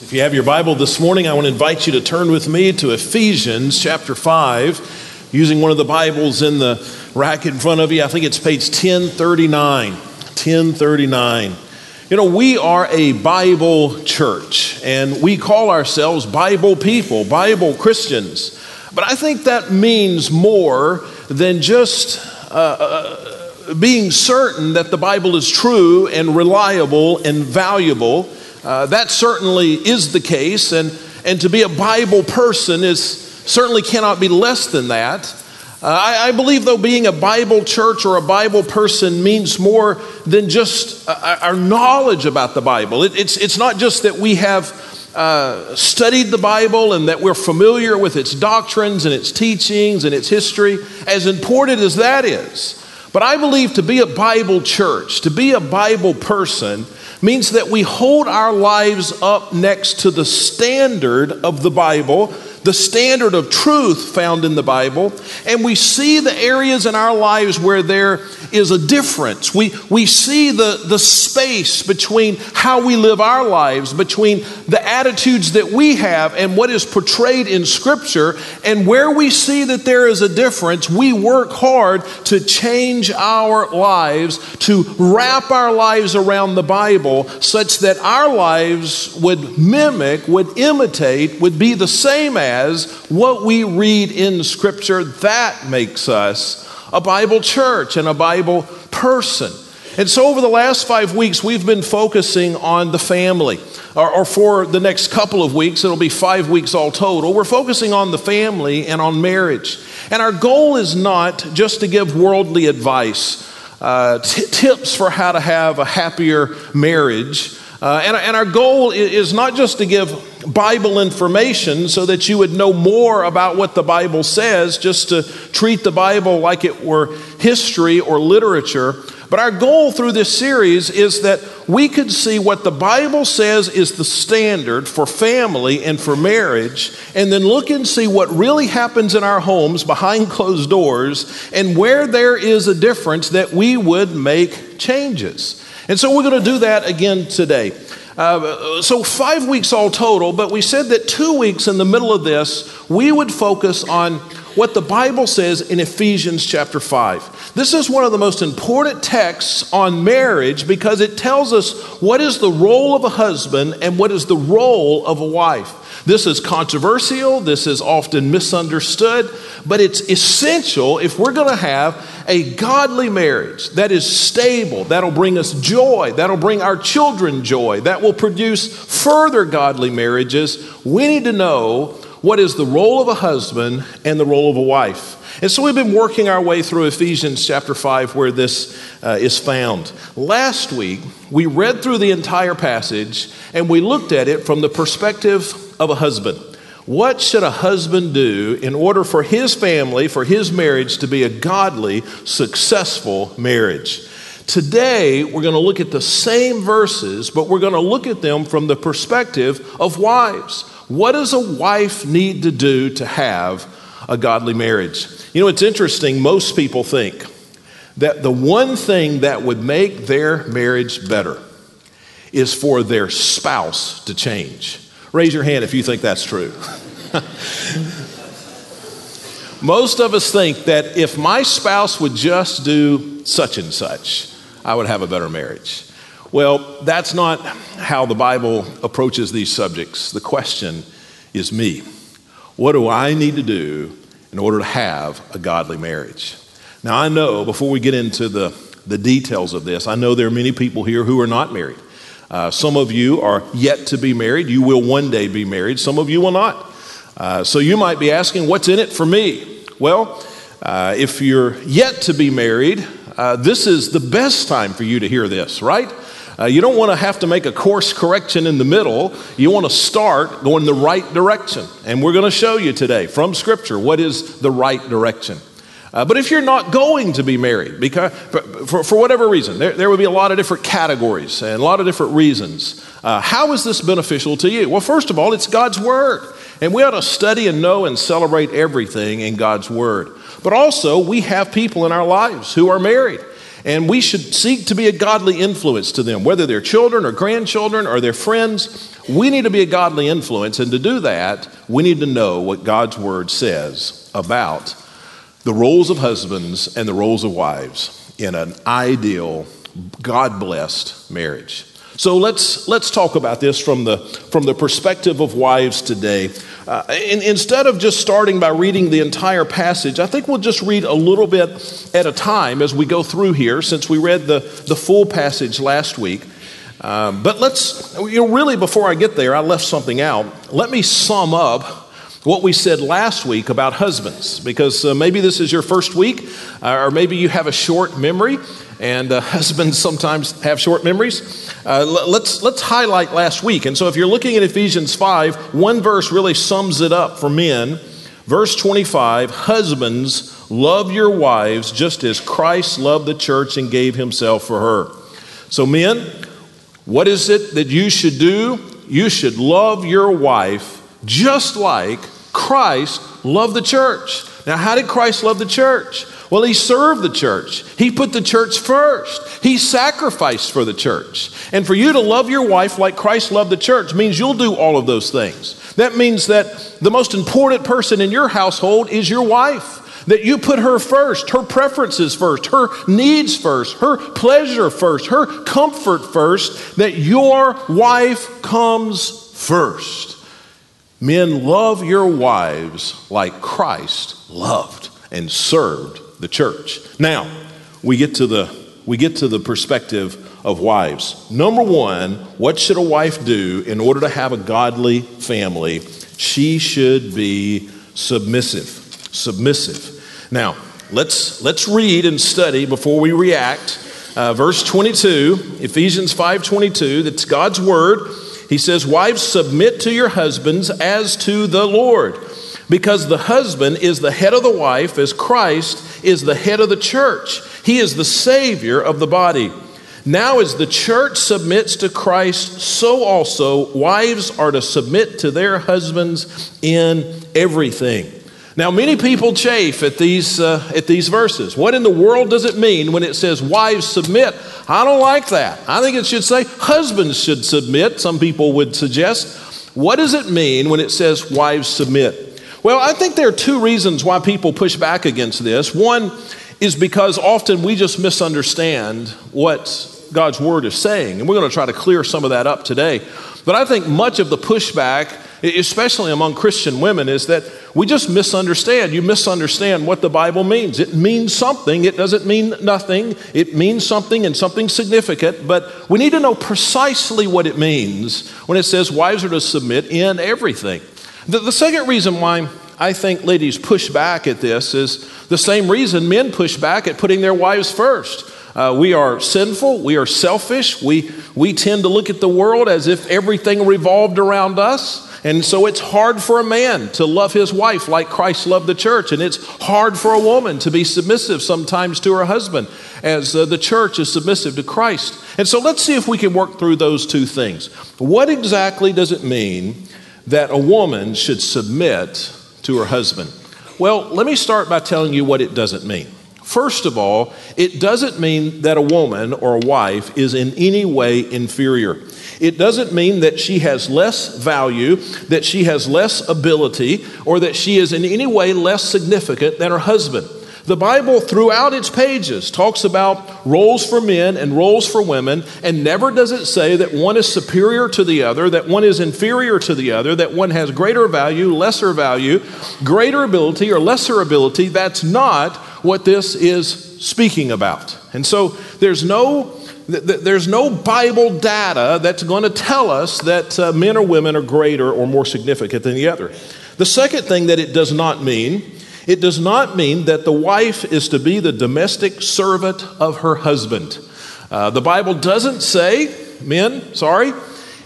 If you have your Bible this morning, I want to invite you to turn with me to Ephesians chapter 5, using one of the Bibles in the rack in front of you. I think it's page 1039. 1039. You know, we are a Bible church, and we call ourselves Bible people, Bible Christians. But I think that means more than just uh, uh, being certain that the Bible is true and reliable and valuable. Uh, that certainly is the case, and, and to be a Bible person is certainly cannot be less than that. Uh, I, I, believe, though, being a Bible church or a Bible person means more than just uh, our knowledge about the Bible. It, it's, it's not just that we have uh, studied the Bible and that we're familiar with its doctrines and its teachings and its history, as important as that is. But I believe to be a Bible church, to be a Bible person, means that we hold our lives up next to the standard of the Bible the standard of truth found in the Bible, and we see the areas in our lives where there is a difference. We, we see the, the space between how we live our lives, between the attitudes that we have and what is portrayed in Scripture, and where we see that there is a difference, we work hard to change our lives, to wrap our lives around the Bible such that our lives would mimic, would imitate, would be the same as as what we read in Scripture, that makes us a Bible church and a Bible person. And so, over the last five weeks, we've been focusing on the family. Or, or, for the next couple of weeks, it'll be five weeks all total. We're focusing on the family and on marriage. And our goal is not just to give worldly advice, uh, t- tips for how to have a happier marriage. Uh, and, and our goal is not just to give Bible information so that you would know more about what the Bible says, just to treat the Bible like it were history or literature. But our goal through this series is that we could see what the Bible says is the standard for family and for marriage, and then look and see what really happens in our homes behind closed doors, and where there is a difference that we would make changes. And so we're going to do that again today. Uh, so, five weeks all total, but we said that two weeks in the middle of this, we would focus on what the Bible says in Ephesians chapter 5. This is one of the most important texts on marriage because it tells us what is the role of a husband and what is the role of a wife. This is controversial, this is often misunderstood, but it's essential if we're going to have a godly marriage that is stable, that'll bring us joy, that'll bring our children joy, that will produce further godly marriages. We need to know what is the role of a husband and the role of a wife. And so we've been working our way through Ephesians chapter 5 where this uh, is found. Last week, we read through the entire passage and we looked at it from the perspective of a husband. What should a husband do in order for his family, for his marriage to be a godly, successful marriage? Today, we're going to look at the same verses, but we're going to look at them from the perspective of wives. What does a wife need to do to have a godly marriage? You know, it's interesting. Most people think that the one thing that would make their marriage better is for their spouse to change. Raise your hand if you think that's true. Most of us think that if my spouse would just do such and such, I would have a better marriage. Well, that's not how the Bible approaches these subjects. The question is me. What do I need to do in order to have a godly marriage? Now, I know before we get into the, the details of this, I know there are many people here who are not married. Uh, some of you are yet to be married. You will one day be married. Some of you will not. Uh, so you might be asking, what's in it for me? Well, uh, if you're yet to be married, uh, this is the best time for you to hear this, right? Uh, you don't want to have to make a course correction in the middle. You want to start going the right direction. And we're going to show you today from Scripture what is the right direction. Uh, but if you're not going to be married, because for, for, for whatever reason, there, there, would be a lot of different categories and a lot of different reasons. Uh, how is this beneficial to you? Well, first of all, it's God's Word. And we ought to study and know and celebrate everything in God's Word. But also, we have people in our lives who are married. And we should seek to be a godly influence to them, whether they're children or grandchildren or their friends. We need to be a godly influence, and to do that, we need to know what God's Word says about the roles of husbands and the roles of wives in an ideal, God blessed marriage. So let's, let's talk about this from the, from the perspective of wives today. Uh, in, instead of just starting by reading the entire passage, I think we'll just read a little bit at a time as we go through here, since we read the, the full passage last week. Um, but let's, you know, really, before I get there, I left something out. Let me sum up what we said last week about husbands, because uh, maybe this is your first week, uh, or maybe you have a short memory, and uh, husbands sometimes have short memories. Uh, let's, let's highlight last week. And so, if you're looking at Ephesians 5, one verse really sums it up for men. Verse 25 Husbands, love your wives just as Christ loved the church and gave himself for her. So, men, what is it that you should do? You should love your wife just like Christ loved the church. Now, how did Christ love the church? Well, he served the church. He put the church first. He sacrificed for the church. And for you to love your wife like Christ loved the church means you'll do all of those things. That means that the most important person in your household is your wife. That you put her first, her preferences first, her needs first, her pleasure first, her comfort first, that your wife comes first. Men, love your wives like Christ loved and served the church. Now, we get to the we get to the perspective of wives. Number 1, what should a wife do in order to have a godly family? She should be submissive. Submissive. Now, let's, let's read and study before we react. Uh, verse 22, Ephesians 5.22, that's God's word. He says, Wives, submit to your husbands as to the Lord, because the husband is the head of the wife, as Christ is the head of the church. He is the Savior of the body. Now, as the church submits to Christ, so also wives are to submit to their husbands in everything. Now, many people chafe at these, uh, at these verses. What in the world does it mean when it says, Wives submit? I don't like that. I think it should say, Husbands should submit, some people would suggest. What does it mean when it says, Wives submit? Well, I think there are two reasons why people push back against this. One is because often we just misunderstand what God's word is saying, and we're going to try to clear some of that up today. But I think much of the pushback especially among Christian women, is that we just misunderstand. You misunderstand what the Bible means. It means something, it doesn't mean nothing. It means something and something significant, but we need to know precisely what it means when it says wives are to submit in everything. The, the second reason why I think ladies push back at this is the same reason men push back at putting their wives first. Uh, we are sinful. We are selfish. We, we tend to look at the world as if everything revolved around us. And so it's hard for a man to love his wife like Christ loved the church. And it's hard for a woman to be submissive sometimes to her husband as uh, the church is submissive to Christ. And so let's see if we can work through those two things. What exactly does it mean that a woman should submit to her husband? Well, let me start by telling you what it doesn't mean. First of all, it doesn't mean that a woman or a wife is in any way inferior. It doesn't mean that she has less value, that she has less ability, or that she is in any way less significant than her husband. The Bible, throughout its pages, talks about roles for men and roles for women, and never does it say that one is superior to the other, that one is inferior to the other, that one has greater value, lesser value, greater ability, or lesser ability. That's not what this is speaking about. And so there's no there's no Bible data that's going to tell us that uh, men or women are greater or more significant than the other. The second thing that it does not mean, it does not mean that the wife is to be the domestic servant of her husband. Uh, the Bible doesn't say, men, sorry,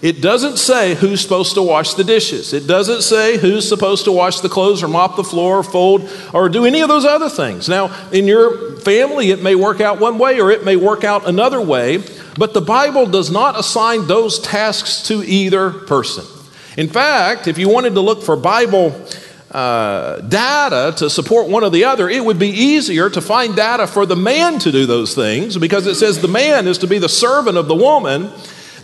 it doesn't say who's supposed to wash the dishes. It doesn't say who's supposed to wash the clothes or mop the floor or fold or do any of those other things. Now, in your family, it may work out one way or it may work out another way, but the Bible does not assign those tasks to either person. In fact, if you wanted to look for Bible uh, data to support one or the other, it would be easier to find data for the man to do those things because it says the man is to be the servant of the woman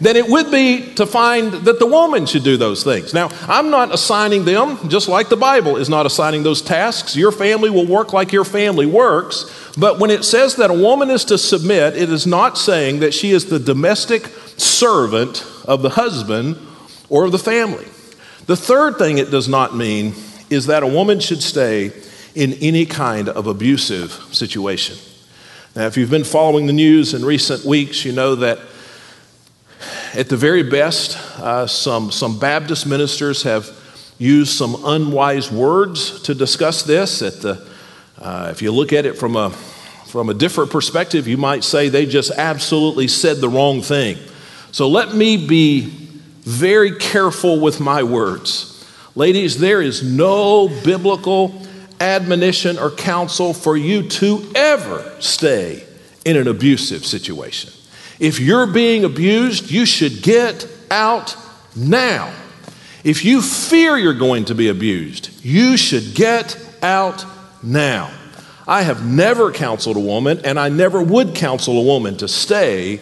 than it would be to find that the woman should do those things. Now, I'm not assigning them, just like the Bible is not assigning those tasks. Your family will work like your family works. But when it says that a woman is to submit, it is not saying that she is the domestic servant of the husband or of the family. The third thing it does not mean is that a woman should stay in any kind of abusive situation. Now, if you've been following the news in recent weeks, you know that at the very best, uh, some, some Baptist ministers have used some unwise words to discuss this. The, uh, if you look at it from a, from a different perspective, you might say they just absolutely said the wrong thing. So let me be very careful with my words. Ladies, there is no biblical admonition or counsel for you to ever stay in an abusive situation. If you're being abused, you should get out now. If you fear you're going to be abused, you should get out now. I have never counseled a woman, and I never would counsel a woman to stay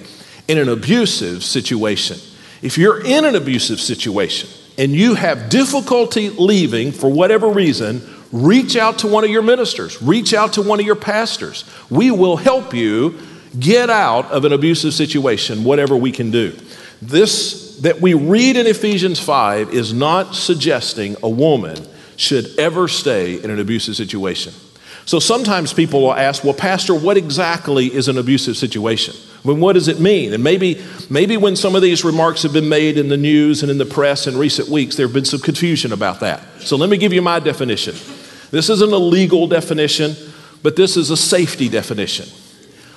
in an abusive situation. If you're in an abusive situation and you have difficulty leaving for whatever reason, reach out to one of your ministers, reach out to one of your pastors. We will help you get out of an abusive situation, whatever we can do. This that we read in Ephesians 5 is not suggesting a woman should ever stay in an abusive situation. So sometimes people will ask, well, Pastor, what exactly is an abusive situation? Well, what does it mean? And maybe, maybe when some of these remarks have been made in the news and in the press in recent weeks, there have been some confusion about that. So let me give you my definition. This isn't a legal definition, but this is a safety definition.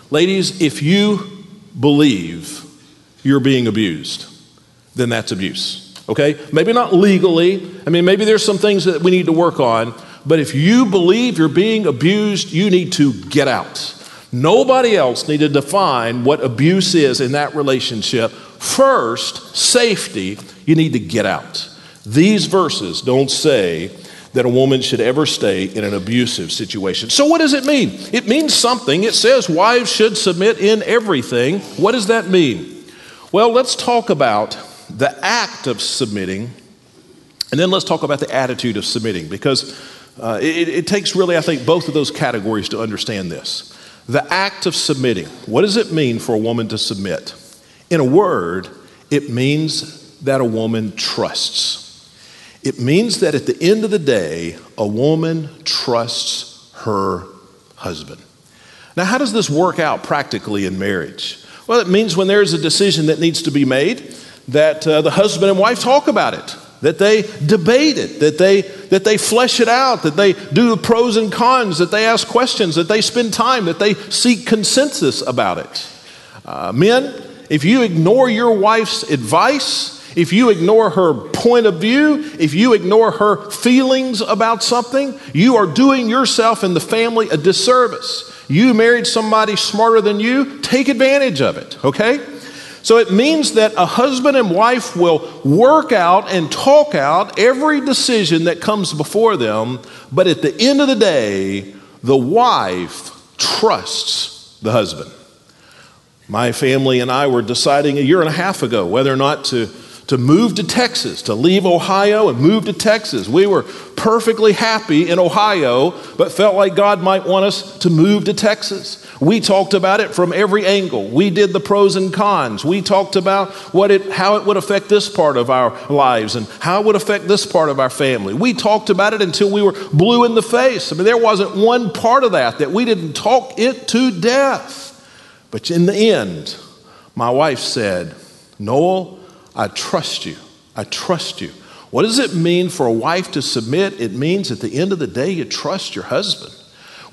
Ladies, if you believe you're being abused, then that's abuse. Okay? Maybe not legally. I mean, maybe there's some things that we need to work on. But if you believe you're being abused, you need to get out. Nobody else need to define what abuse is in that relationship. First, safety, you need to get out. These verses don't say that a woman should ever stay in an abusive situation. So, what does it mean? It means something. It says wives should submit in everything. What does that mean? Well, let's talk about the act of submitting, and then let's talk about the attitude of submitting, because uh, it, it takes really, I think, both of those categories to understand this. The act of submitting. What does it mean for a woman to submit? In a word, it means that a woman trusts. It means that at the end of the day, a woman trusts her husband. Now, how does this work out practically in marriage? Well, it means when there's a decision that needs to be made, that uh, the husband and wife talk about it, that they debate it, that they, that they flesh it out, that they do the pros and cons, that they ask questions, that they spend time, that they seek consensus about it. Uh, men, if you ignore your wife's advice, if you ignore her point of view, if you ignore her feelings about something, you are doing yourself and the family a disservice. You married somebody smarter than you, take advantage of it, okay? So it means that a husband and wife will work out and talk out every decision that comes before them, but at the end of the day, the wife trusts the husband. My family and I were deciding a year and a half ago whether or not to to move to Texas, to leave Ohio and move to Texas. We were perfectly happy in Ohio, but felt like God might want us to move to Texas. We talked about it from every angle. We did the pros and cons. We talked about what it, how it would affect this part of our lives and how it would affect this part of our family. We talked about it until we were blue in the face. I mean, there wasn't one part of that that we didn't talk it to death. But in the end, my wife said, Noel, I trust you. I trust you. What does it mean for a wife to submit? It means at the end of the day, you trust your husband.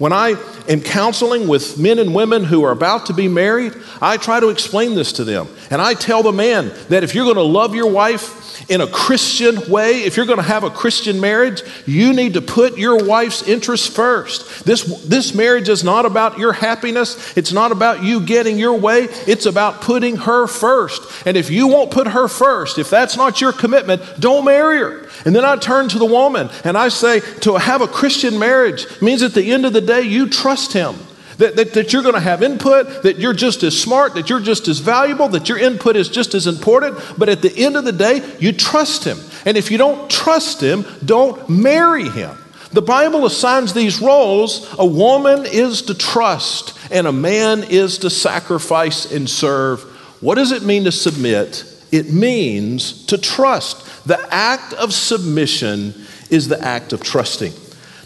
When I am counseling with men and women who are about to be married, I try to explain this to them. And I tell the man that if you're going to love your wife in a Christian way, if you're going to have a Christian marriage, you need to put your wife's interests first. This, this marriage is not about your happiness, it's not about you getting your way, it's about putting her first. And if you won't put her first, if that's not your commitment, don't marry her. And then I turn to the woman and I say, to have a Christian marriage means at the end of the day, you trust him that, that, that you're going to have input, that you're just as smart, that you're just as valuable, that your input is just as important. But at the end of the day, you trust him. And if you don't trust him, don't marry him. The Bible assigns these roles. A woman is to trust, and a man is to sacrifice and serve. What does it mean to submit? It means to trust. The act of submission is the act of trusting.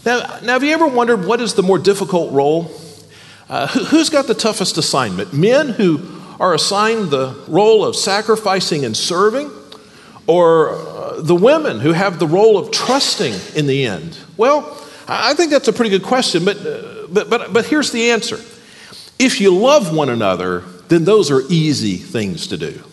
Now, now have you ever wondered what is the more difficult role? Uh, who, has got the toughest assignment? Men who are assigned the role of sacrificing and serving, or uh, the women who have the role of trusting in the end? Well, I think that's a pretty good question, but, uh, but, but, but here's the answer. If you love one another, then those are easy things to do.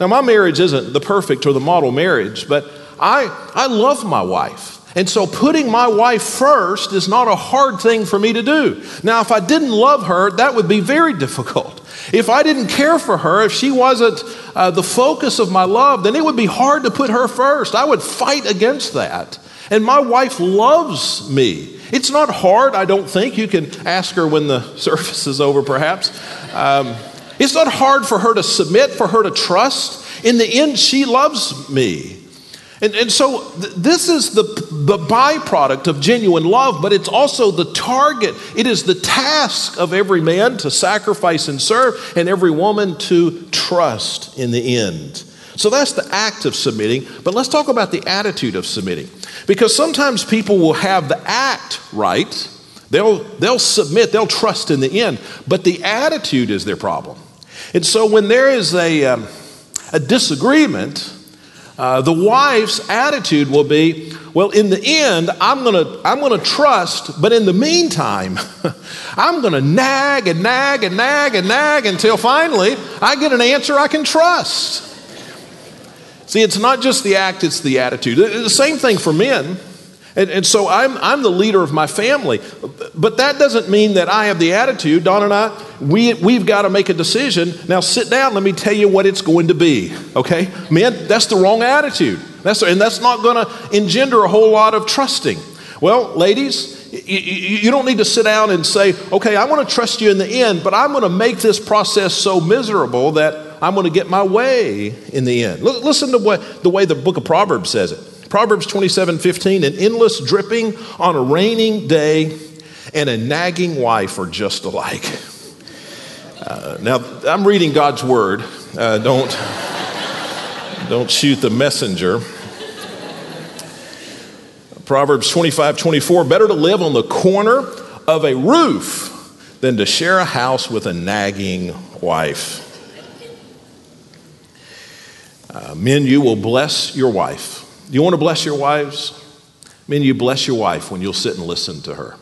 Now, my marriage isn't the perfect or the model marriage, but I, I love my wife. And so putting my wife first is not a hard thing for me to do. Now, if I didn't love her, that would be very difficult. If I didn't care for her, if she wasn't uh, the focus of my love, then it would be hard to put her first. I would fight against that. And my wife loves me. It's not hard, I don't think. You can ask her when the service is over, perhaps. Um, it's not hard for her to submit, for her to trust. In the end, she loves me. And, and so th- this is the, the byproduct of genuine love, but it's also the target. It is the task of every man to sacrifice and serve, and every woman to trust in the end. So that's the act of submitting, but let's talk about the attitude of submitting. Because sometimes people will have the act right, they'll, they'll submit, they'll trust in the end, but the attitude is their problem. And so when there is a, um, a disagreement, uh, the wife's attitude will be, well, in the end, I'm gonna, I'm gonna trust, but in the meantime, I'm gonna nag and nag and nag and nag until finally I get an answer I can trust. See, it's not just the act, it's the attitude. The same thing for men. And, and, so I'm, I'm the leader of my family. But that doesn't mean that I have the attitude. Dawn and I, we, we've got to make a decision. Now sit down, let me tell you what it's going to be. Okay? Men, that's the wrong attitude. That's, and that's not going to engender a whole lot of trusting. Well, ladies, you, you don't need to sit down and say, okay, I want to trust you in the end, but I'm going to make this process so miserable that I'm going to get my way in the end. Listen to what, the way the book of Proverbs says it. Proverbs 27 15, an endless dripping on a raining day and a nagging wife are just alike. Uh, now, I'm reading God's word. Uh, don't, don't shoot the messenger. Proverbs 25 24, better to live on the corner of a roof than to share a house with a nagging wife. Uh, men, you will bless your wife you want to bless your wives? I mean, you bless your wife when you'll sit and listen to her.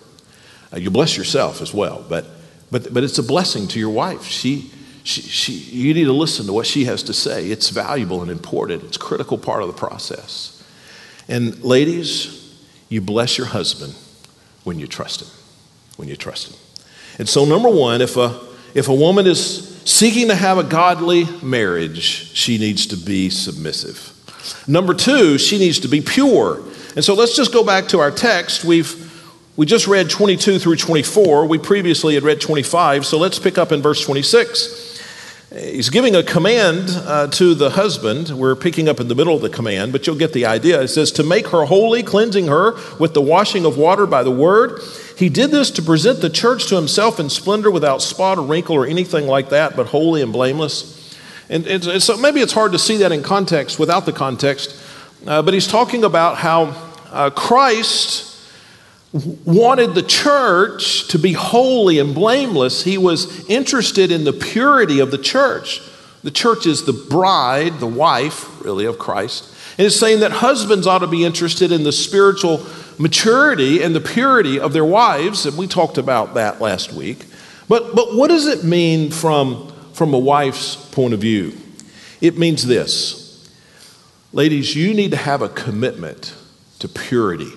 Uh, you bless yourself as well, but, but, but it's a blessing to your wife. She, she, she, you need to listen to what she has to say. It's valuable and important, it's a critical part of the process. And ladies, you bless your husband when you trust him. When you trust him. And so, number one, if a, if a woman is seeking to have a godly marriage, she needs to be submissive. Number two, she needs to be pure. And so let's just go back to our text. We've we just read 22 through 24. We previously had read 25. So let's pick up in verse 26. He's giving a command uh, to the husband. We're picking up in the middle of the command, but you'll get the idea. It says, To make her holy, cleansing her with the washing of water by the word. He did this to present the church to himself in splendor without spot or wrinkle or anything like that, but holy and blameless. And, and, so maybe it's hard to see that in context without the context, uh, but he's talking about how uh, Christ wanted the church to be holy and blameless. He was interested in the purity of the church. The church is the bride, the wife, really, of Christ. And it's saying that husbands ought to be interested in the spiritual maturity and the purity of their wives, and we talked about that last week. But, but what does it mean from from a wife's point of view. It means this ladies, you need to have a commitment to purity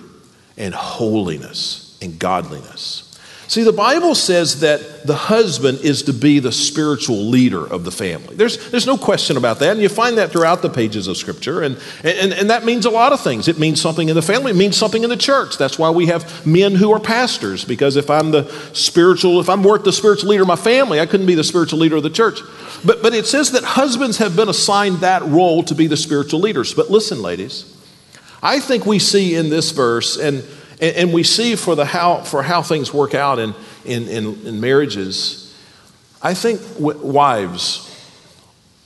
and holiness and godliness. See, the Bible says that the husband is to be the spiritual leader of the family. There's, there's no question about that. And you find that throughout the pages of Scripture. And, and, and that means a lot of things. It means something in the family, it means something in the church. That's why we have men who are pastors, because if I'm the spiritual, if I'm worth the spiritual leader of my family, I couldn't be the spiritual leader of the church. But, but it says that husbands have been assigned that role to be the spiritual leaders. But listen, ladies, I think we see in this verse, and and, and we see for, the how, for how things work out in, in, in, in marriages, I think wives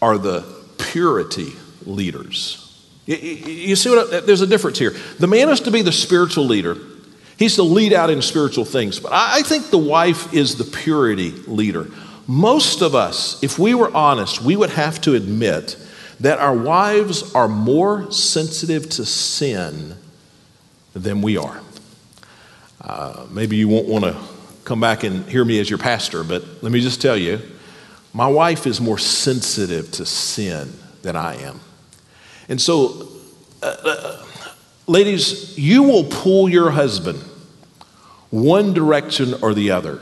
are the purity leaders. You, you see what? I, there's a difference here. The man is to be the spiritual leader. He's to lead out in spiritual things. But I think the wife is the purity leader. Most of us, if we were honest, we would have to admit that our wives are more sensitive to sin than we are. Uh, maybe you won't want to come back and hear me as your pastor, but let me just tell you my wife is more sensitive to sin than I am. And so, uh, uh, ladies, you will pull your husband one direction or the other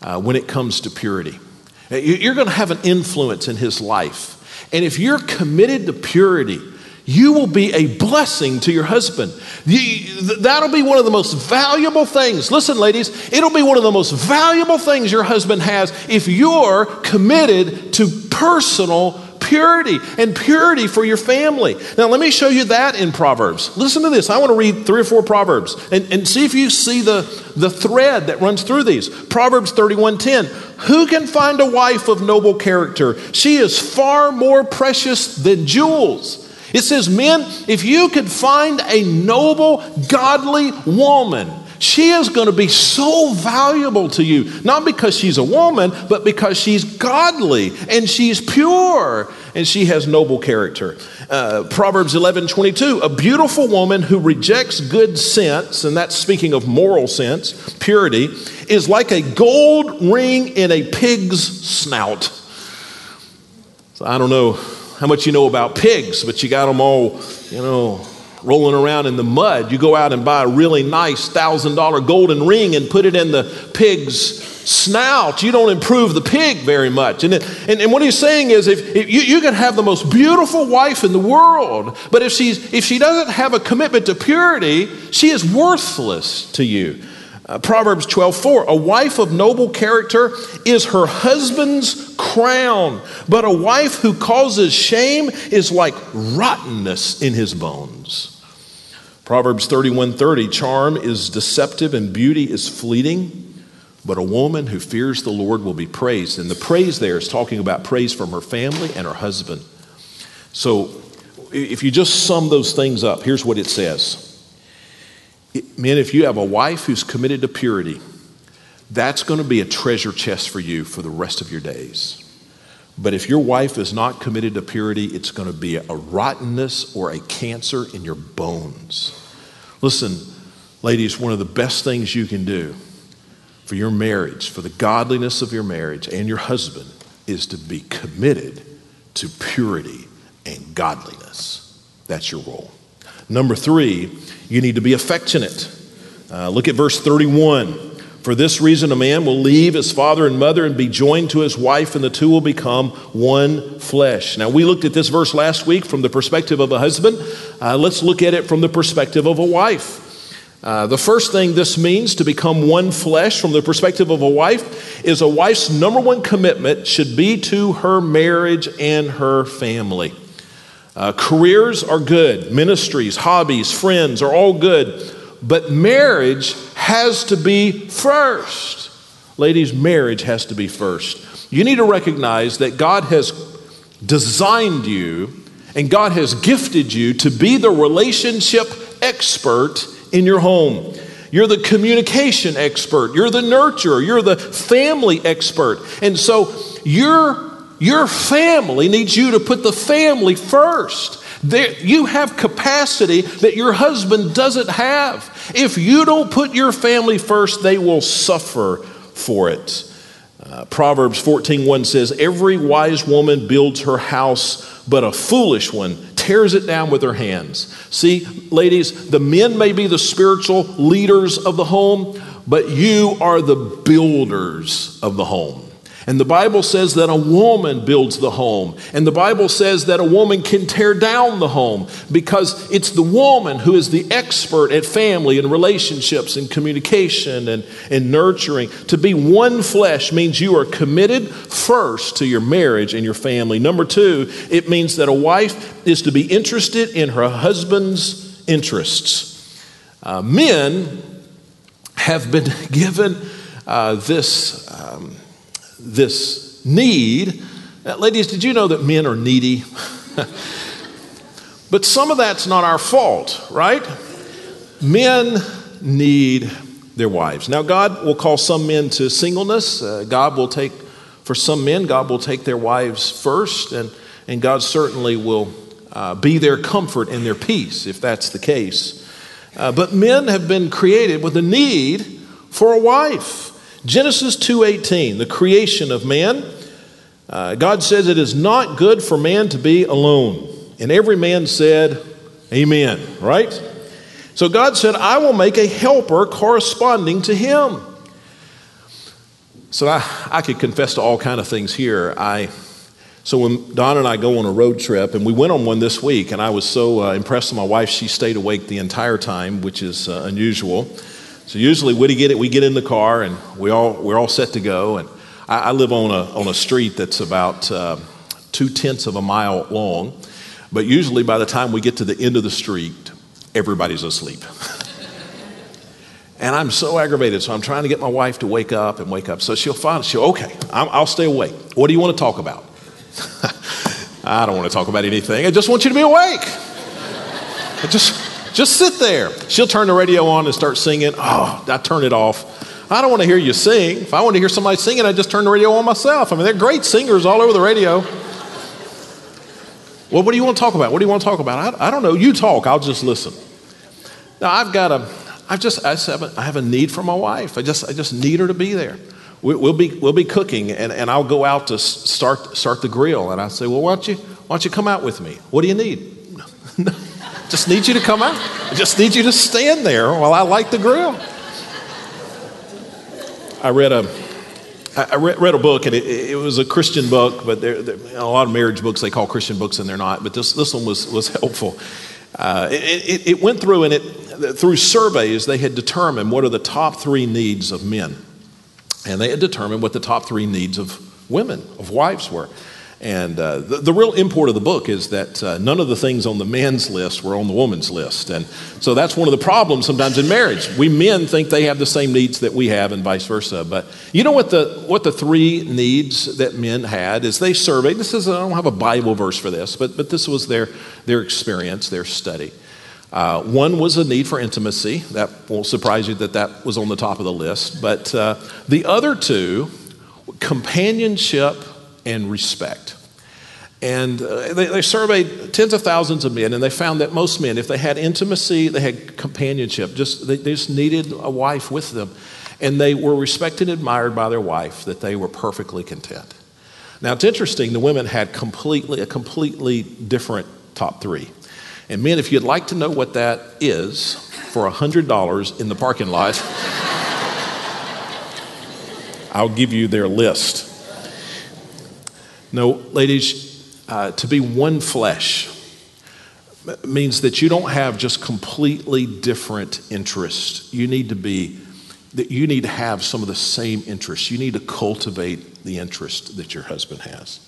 uh, when it comes to purity. You're going to have an influence in his life. And if you're committed to purity, you will be a blessing to your husband. You, that'll be one of the most valuable things. Listen, ladies, it'll be one of the most valuable things your husband has if you're committed to personal purity and purity for your family. Now, let me show you that in Proverbs. Listen to this. I want to read three or four Proverbs and, and see if you see the, the thread that runs through these. Proverbs 31:10. Who can find a wife of noble character? She is far more precious than jewels. It says, Men, if you could find a noble, godly woman, she is going to be so valuable to you, not because she's a woman, but because she's godly and she's pure and she has noble character. Uh, Proverbs 11 22, a beautiful woman who rejects good sense, and that's speaking of moral sense, purity, is like a gold ring in a pig's snout. So I don't know how much you know about pigs, but you got them all, you know, rolling around in the mud. You go out and buy a really nice $1,000 golden ring and put it in the pig's snout. You don't improve the pig very much. And, and, and what he's saying is if, if you, you can have the most beautiful wife in the world, but if, she's, if she doesn't have a commitment to purity, she is worthless to you. Uh, Proverbs 12:4 A wife of noble character is her husband's crown, but a wife who causes shame is like rottenness in his bones. Proverbs 31:30 Charm is deceptive and beauty is fleeting, but a woman who fears the Lord will be praised. And the praise there is talking about praise from her family and her husband. So if you just sum those things up, here's what it says. Men, if you have a wife who's committed to purity, that's going to be a treasure chest for you for the rest of your days. But if your wife is not committed to purity, it's going to be a rottenness or a cancer in your bones. Listen, ladies, one of the best things you can do for your marriage, for the godliness of your marriage and your husband, is to be committed to purity and godliness. That's your role. Number three, you need to be affectionate. Uh, look at verse 31. For this reason, a man will leave his father and mother and be joined to his wife, and the two will become one flesh. Now, we looked at this verse last week from the perspective of a husband. Uh, let's look at it from the perspective of a wife. Uh, the first thing this means to become one flesh from the perspective of a wife is a wife's number one commitment should be to her marriage and her family. Uh, careers are good, ministries, hobbies, friends are all good, but marriage has to be first. Ladies, marriage has to be first. You need to recognize that God has designed you and God has gifted you to be the relationship expert in your home. You're the communication expert. You're the nurturer. You're the family expert. And so you're your family needs you to put the family first. There, you have capacity that your husband doesn't have. If you don't put your family first, they will suffer for it. Uh, Proverbs 14:1 says, "Every wise woman builds her house, but a foolish one tears it down with her hands." See, ladies, the men may be the spiritual leaders of the home, but you are the builders of the home. And the Bible says that a woman builds the home. And the Bible says that a woman can tear down the home because it's the woman who is the expert at family and relationships and communication and, and nurturing. To be one flesh means you are committed first to your marriage and your family. Number two, it means that a wife is to be interested in her husband's interests. Uh, men have been given uh, this. This need. Now, ladies, did you know that men are needy? but some of that's not our fault, right? Men need their wives. Now, God will call some men to singleness. Uh, God will take, for some men, God will take their wives first, and, and God certainly will uh, be their comfort and their peace if that's the case. Uh, but men have been created with a need for a wife. Genesis 2:18, the creation of man. Uh, God says it is not good for man to be alone. And every man said, Amen, right? So God said, I will make a helper corresponding to him. So I, I could confess to all kind of things here. I so when Dawn and I go on a road trip, and we went on one this week, and I was so uh, impressed with my wife, she stayed awake the entire time, which is uh, unusual. So usually we get it, we get in the car and we all we're all set to go. And I, I live on a on a street that's about uh, two tenths of a mile long, but usually by the time we get to the end of the street, everybody's asleep. and I'm so aggravated, so I'm trying to get my wife to wake up and wake up. So she'll find she'll okay, i will stay awake. What do you want to talk about? I don't want to talk about anything. I just want you to be awake. I just just sit there. She'll turn the radio on and start singing. Oh, I turn it off. I don't want to hear you sing. If I want to hear somebody singing, I just turn the radio on myself. I mean, they're great singers all over the radio. Well, what do you want to talk about? What do you want to talk about? I, I don't know. You talk. I'll just listen. Now, I've got a, I've just, I have, a, I have a need for my wife. I just, I just need her to be there. We, will be, we'll be cooking, and, and I'll go out to start, start the grill. And I say, well, why don't you, why don't you come out with me? What do you need? Just need you to come out. I just need you to stand there while I light the grill. I read a, I read, read a book, and it, it, was a Christian book, but there, there, a lot of marriage books they call Christian books, and they're not. But this, this one was, was helpful. Uh, it, it, went through, and it, through surveys, they had determined what are the top three needs of men. And they had determined what the top three needs of women, of wives were. And uh, the, the, real import of the book is that uh, none of the things on the man's list were on the woman's list. And so that's one of the problems sometimes in marriage. We men think they have the same needs that we have and vice versa. But you know what the, what the three needs that men had is they surveyed, this is, I don't have a Bible verse for this, but, but this was their, their experience, their study. Uh, one was a need for intimacy. That won't surprise you that that was on the top of the list. But uh, the other two, companionship and respect. And uh, they, they, surveyed tens of thousands of men, and they found that most men, if they had intimacy, they had companionship, just, they, they just needed a wife with them. And they were respected and admired by their wife, that they were perfectly content. Now, it's interesting, the women had completely, a completely different top three. And men, if you'd like to know what that is, for $100 in the parking lot, I'll give you their list. No, ladies, uh, to be one flesh means that you don't have just completely different interests. You need to be that you need to have some of the same interests. You need to cultivate the interest that your husband has.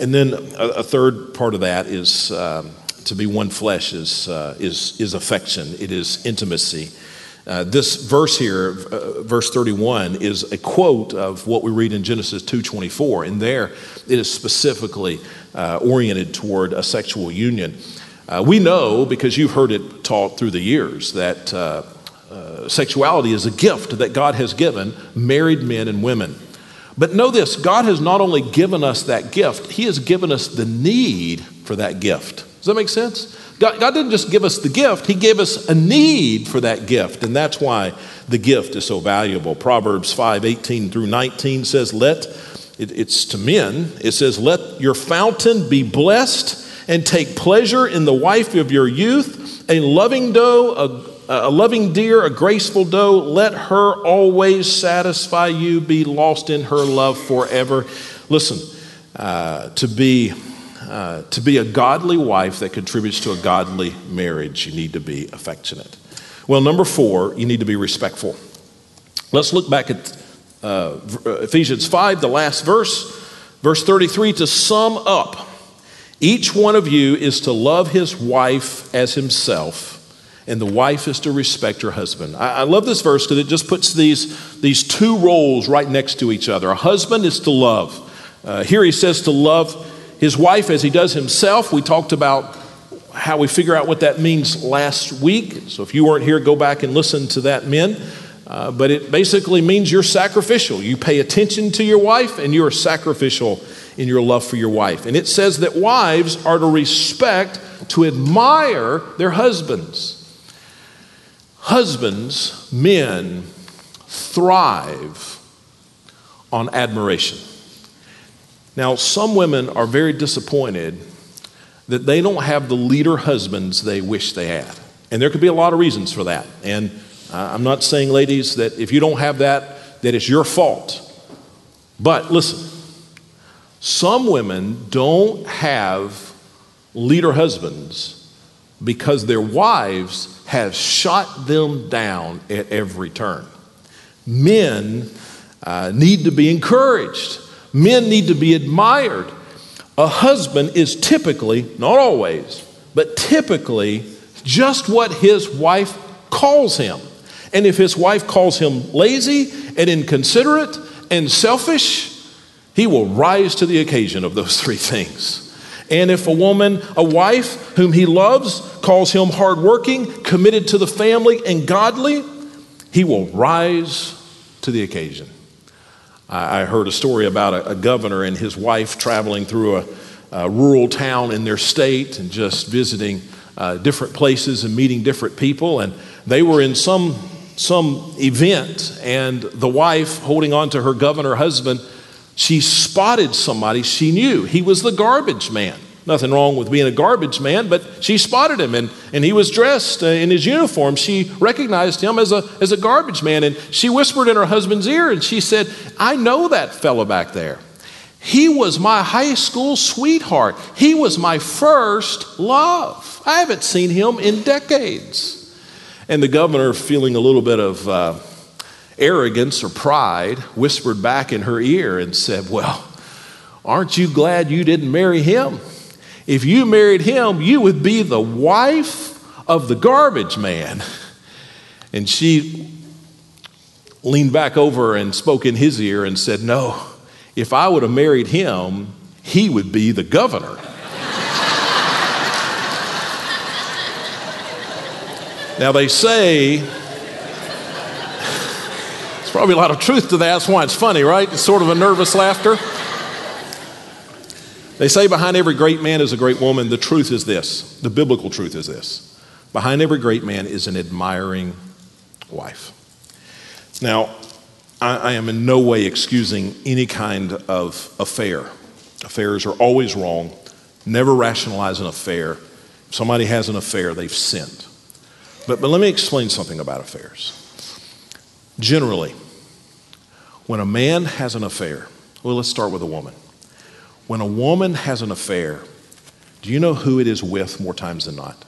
And then a, a third part of that is um, to be one flesh is, uh, is, is affection, it is intimacy. Uh, this verse here, uh, verse 31, is a quote of what we read in Genesis 2:24, and there it is specifically uh, oriented toward a sexual union. Uh, we know because you've heard it taught through the years that uh, sexuality is a gift that God has given married men and women. But know this: God has not only given us that gift; He has given us the need for that gift. Does that make sense? God, God didn't just give us the gift, He gave us a need for that gift, and that's why the gift is so valuable. Proverbs 5 18 through 19 says, Let, it, it's to men, it says, Let your fountain be blessed and take pleasure in the wife of your youth, a loving doe, a loving deer, a graceful doe, let her always satisfy you, be lost in her love forever. Listen, uh, to be uh, to be a godly wife that contributes to a godly marriage, you need to be affectionate. Well, number four, you need to be respectful. Let's look back at uh, Ephesians 5, the last verse, verse 33, to sum up. Each one of you is to love his wife as himself, and the wife is to respect her husband. I, I love this verse because it just puts these, these two roles right next to each other. A husband is to love. Uh, here he says to love his wife as he does himself. We talked about how we figure out what that means last week. So if you weren't here, go back and listen to that, men. Uh, but it basically means you're sacrificial. You pay attention to your wife and you're sacrificial in your love for your wife. And it says that wives are to respect, to admire their husbands. Husbands, men, thrive on admiration. Now, some women are very disappointed that they don't have the leader husbands they wish they had. And there could be a lot of reasons for that. And uh, I'm not saying, ladies, that if you don't have that, that it's your fault. But listen, some women don't have leader husbands because their wives have shot them down at every turn. Men uh, need to be encouraged. Men need to be admired. A husband is typically, not always, but typically just what his wife calls him. And if his wife calls him lazy and inconsiderate and selfish, he will rise to the occasion of those three things. And if a woman, a wife whom he loves, calls him hardworking, committed to the family, and godly, he will rise to the occasion. I heard a story about a, a governor and his wife traveling through a, a, rural town in their state and just visiting uh, different places and meeting different people. And they were in some, some event, and the wife, holding on to her governor husband, she spotted somebody she knew. He was the garbage man. Nothing wrong with being a garbage man, but she spotted him and, and he was dressed uh, in his uniform. She recognized him as a, as a garbage man and she whispered in her husband's ear and she said, I know that fellow back there. He was my high school sweetheart. He was my first love. I haven't seen him in decades. And the governor, feeling a little bit of uh, arrogance or pride, whispered back in her ear and said, Well, aren't you glad you didn't marry him? If you married him, you would be the wife of the garbage man. And she leaned back over and spoke in his ear and said, No, if I would have married him, he would be the governor. now, they say, there's probably a lot of truth to that. That's why it's funny, right? It's sort of a nervous laughter. They say behind every great man is a great woman. The truth is this the biblical truth is this behind every great man is an admiring wife. Now, I, I am in no way excusing any kind of affair. Affairs are always wrong. Never rationalize an affair. If somebody has an affair, they've sinned. But, but let me explain something about affairs. Generally, when a man has an affair, well, let's start with a woman. When a woman has an affair, do you know who it is with more times than not?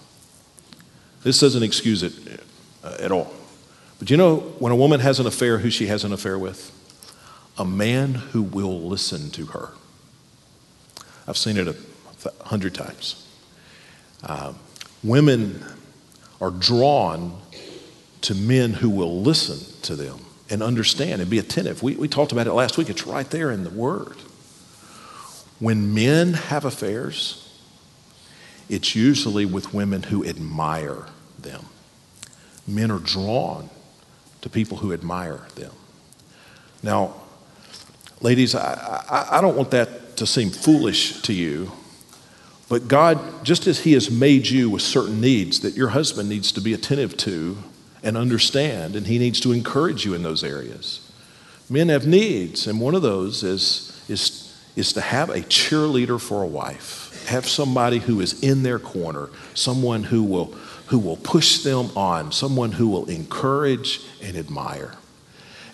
This doesn't excuse it uh, at all. But do you know when a woman has an affair, who she has an affair with? A man who will listen to her. I've seen it a hundred times. Uh, women are drawn to men who will listen to them and understand and be attentive. We, we talked about it last week. It's right there in the Word. When men have affairs, it's usually with women who admire them. Men are drawn to people who admire them. Now, ladies, I, I, I, don't want that to seem foolish to you, but God, just as He has made you with certain needs that your husband needs to be attentive to and understand, and He needs to encourage you in those areas. Men have needs, and one of those is, is is to have a cheerleader for a wife. Have somebody who is in their corner, someone who will, who will push them on, someone who will encourage and admire.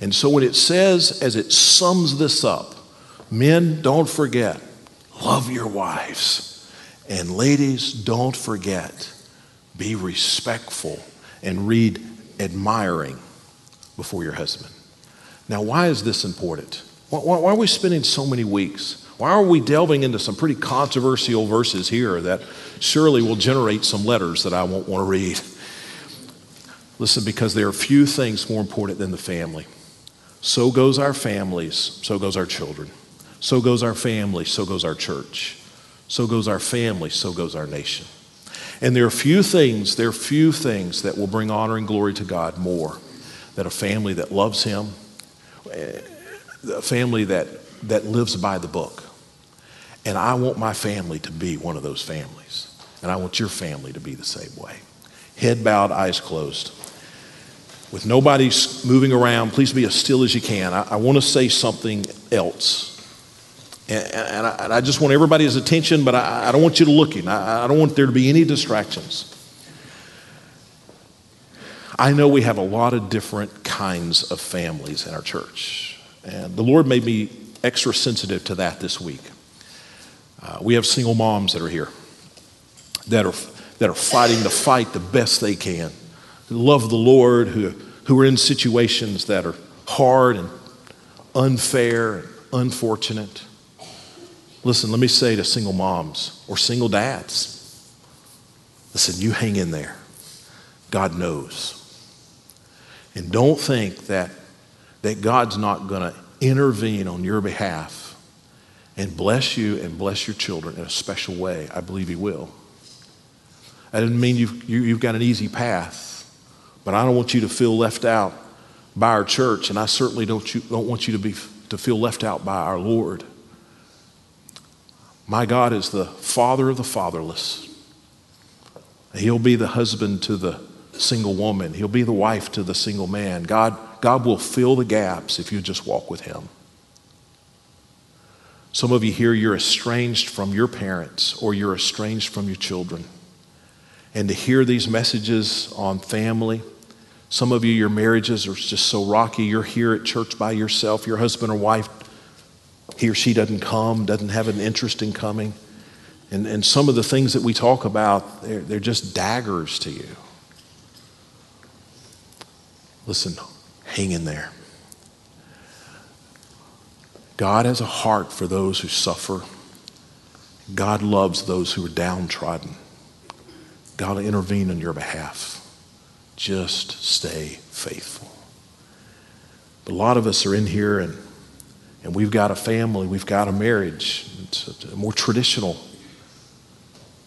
And so when it says, as it sums this up, men, don't forget, love your wives. And ladies, don't forget, be respectful and read admiring before your husband. Now, why is this important? Why, why, are we spending so many weeks? Why are we delving into some pretty controversial verses here that surely will generate some letters that I won't want to read? Listen, because there are few things more important than the family. So goes our families, so goes our children. So goes our family, so goes our church. So goes our family, so goes our nation. And there are few things, there are few things that will bring honor and glory to God more than a family that loves Him, eh, a family that, that lives by the book. And I want my family to be one of those families. And I want your family to be the same way. Head bowed, eyes closed. With nobody moving around, please be as still as you can. I, I want to say something else. And, and, I, and, I, just want everybody's attention, but I, I don't want you to looking. I, I don't want there to be any distractions. I know we have a lot of different kinds of families in our church. And the Lord made me extra sensitive to that this week. Uh, we have single moms that are here that are, that are fighting the fight the best they can, who love the Lord, who, who are in situations that are hard and unfair and unfortunate. Listen, let me say to single moms or single dads listen, you hang in there. God knows. And don't think that, that God's not going to intervene on your behalf and bless you and bless your children in a special way. I believe He will. That doesn't mean you've, you, have you have got an easy path, but I don't want you to feel left out by our church, and I certainly don't, you, don't want you to, be, to feel left out by our Lord. My God is the father of the fatherless. He'll be the husband to the single woman. He'll be the wife to the single man. God, God will fill the gaps if you just walk with Him. Some of you here, you're estranged from your parents or you're estranged from your children. And to hear these messages on family, some of you, your marriages are just so rocky. You're here at church by yourself. Your husband or wife he or she doesn't come, doesn't have an interest in coming. And, and some of the things that we talk about, they're, they're just daggers to you. Listen, hang in there. God has a heart for those who suffer. God loves those who are downtrodden. God will intervene on your behalf. Just stay faithful. But a lot of us are in here and and we've got a family, we've got a marriage. It's a more traditional.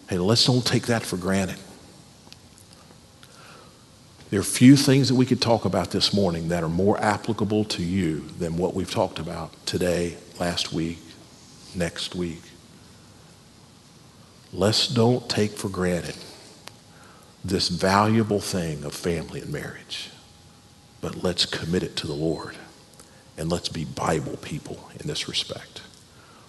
Hey, let's don't take that for granted. There are few things that we could talk about this morning that are more applicable to you than what we've talked about today, last week, next week. Let's don't take for granted this valuable thing of family and marriage, but let's commit it to the Lord and let's be Bible people in this respect.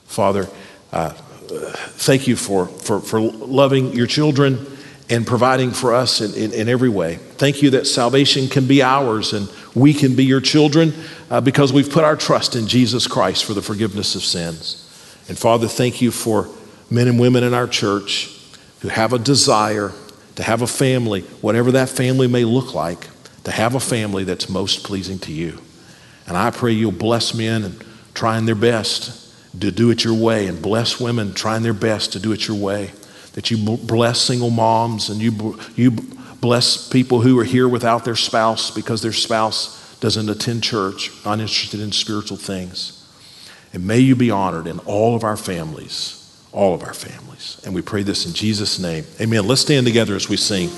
Father, uh, thank you for, for, for loving your children and providing for us in, in, in, every way. Thank you that salvation can be ours and we can be your children uh, because we've put our trust in Jesus Christ for the forgiveness of sins. And Father, thank you for men and women in our church who have a desire to have a family, whatever that family may look like, to have a family that's most pleasing to you. And I pray you'll bless men and trying their best to do it your way, and bless women trying their best to do it your way. That you bless single moms and you, you bless people who are here without their spouse because their spouse doesn't attend church, not interested in spiritual things. And may you be honored in all of our families, all of our families. And we pray this in Jesus' name. Amen. Let's stand together as we sing.